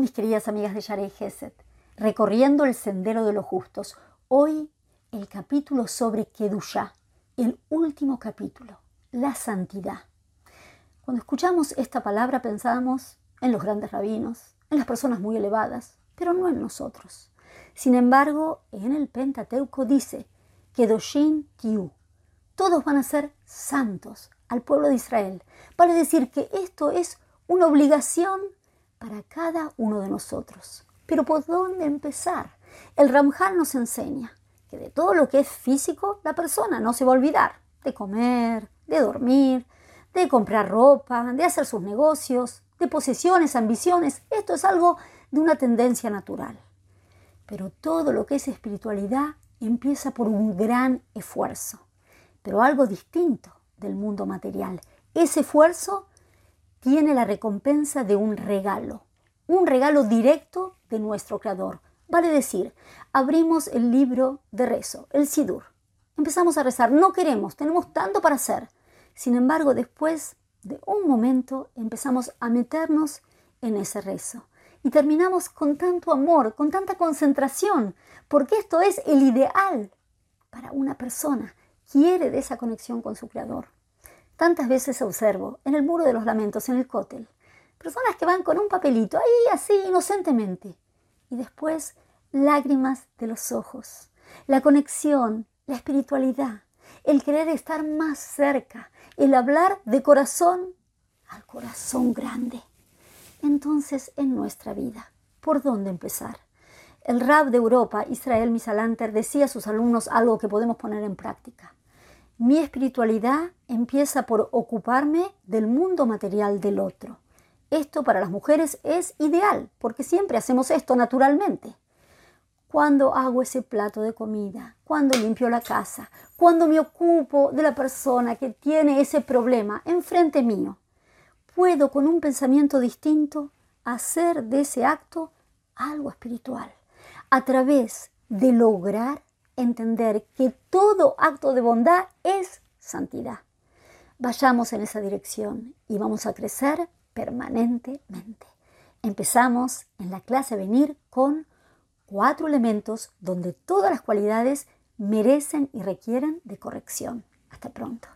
Mis queridas amigas de Yarei Geset, recorriendo el sendero de los justos. Hoy el capítulo sobre Kedushá, el último capítulo, la santidad. Cuando escuchamos esta palabra pensamos en los grandes rabinos, en las personas muy elevadas, pero no en nosotros. Sin embargo, en el Pentateuco dice Kedoshin Tiu, todos van a ser santos al pueblo de Israel. Vale decir que esto es una obligación para cada uno de nosotros. Pero ¿por dónde empezar? El Ramjal nos enseña que de todo lo que es físico, la persona no se va a olvidar de comer, de dormir, de comprar ropa, de hacer sus negocios, de posesiones, ambiciones. Esto es algo de una tendencia natural. Pero todo lo que es espiritualidad empieza por un gran esfuerzo, pero algo distinto del mundo material. Ese esfuerzo tiene la recompensa de un regalo, un regalo directo de nuestro Creador. Vale decir, abrimos el libro de rezo, el Sidur. Empezamos a rezar, no queremos, tenemos tanto para hacer. Sin embargo, después de un momento empezamos a meternos en ese rezo. Y terminamos con tanto amor, con tanta concentración, porque esto es el ideal para una persona. Quiere de esa conexión con su Creador. Tantas veces observo en el muro de los lamentos, en el cótel, personas que van con un papelito ahí así inocentemente y después lágrimas de los ojos, la conexión, la espiritualidad, el querer estar más cerca, el hablar de corazón al corazón grande. Entonces, en nuestra vida, ¿por dónde empezar? El rab de Europa, Israel Misalanter, decía a sus alumnos algo que podemos poner en práctica. Mi espiritualidad empieza por ocuparme del mundo material del otro. Esto para las mujeres es ideal, porque siempre hacemos esto naturalmente. Cuando hago ese plato de comida, cuando limpio la casa, cuando me ocupo de la persona que tiene ese problema enfrente mío, puedo con un pensamiento distinto hacer de ese acto algo espiritual, a través de lograr entender que todo acto de bondad es santidad. Vayamos en esa dirección y vamos a crecer permanentemente. Empezamos en la clase a venir con cuatro elementos donde todas las cualidades merecen y requieren de corrección. Hasta pronto.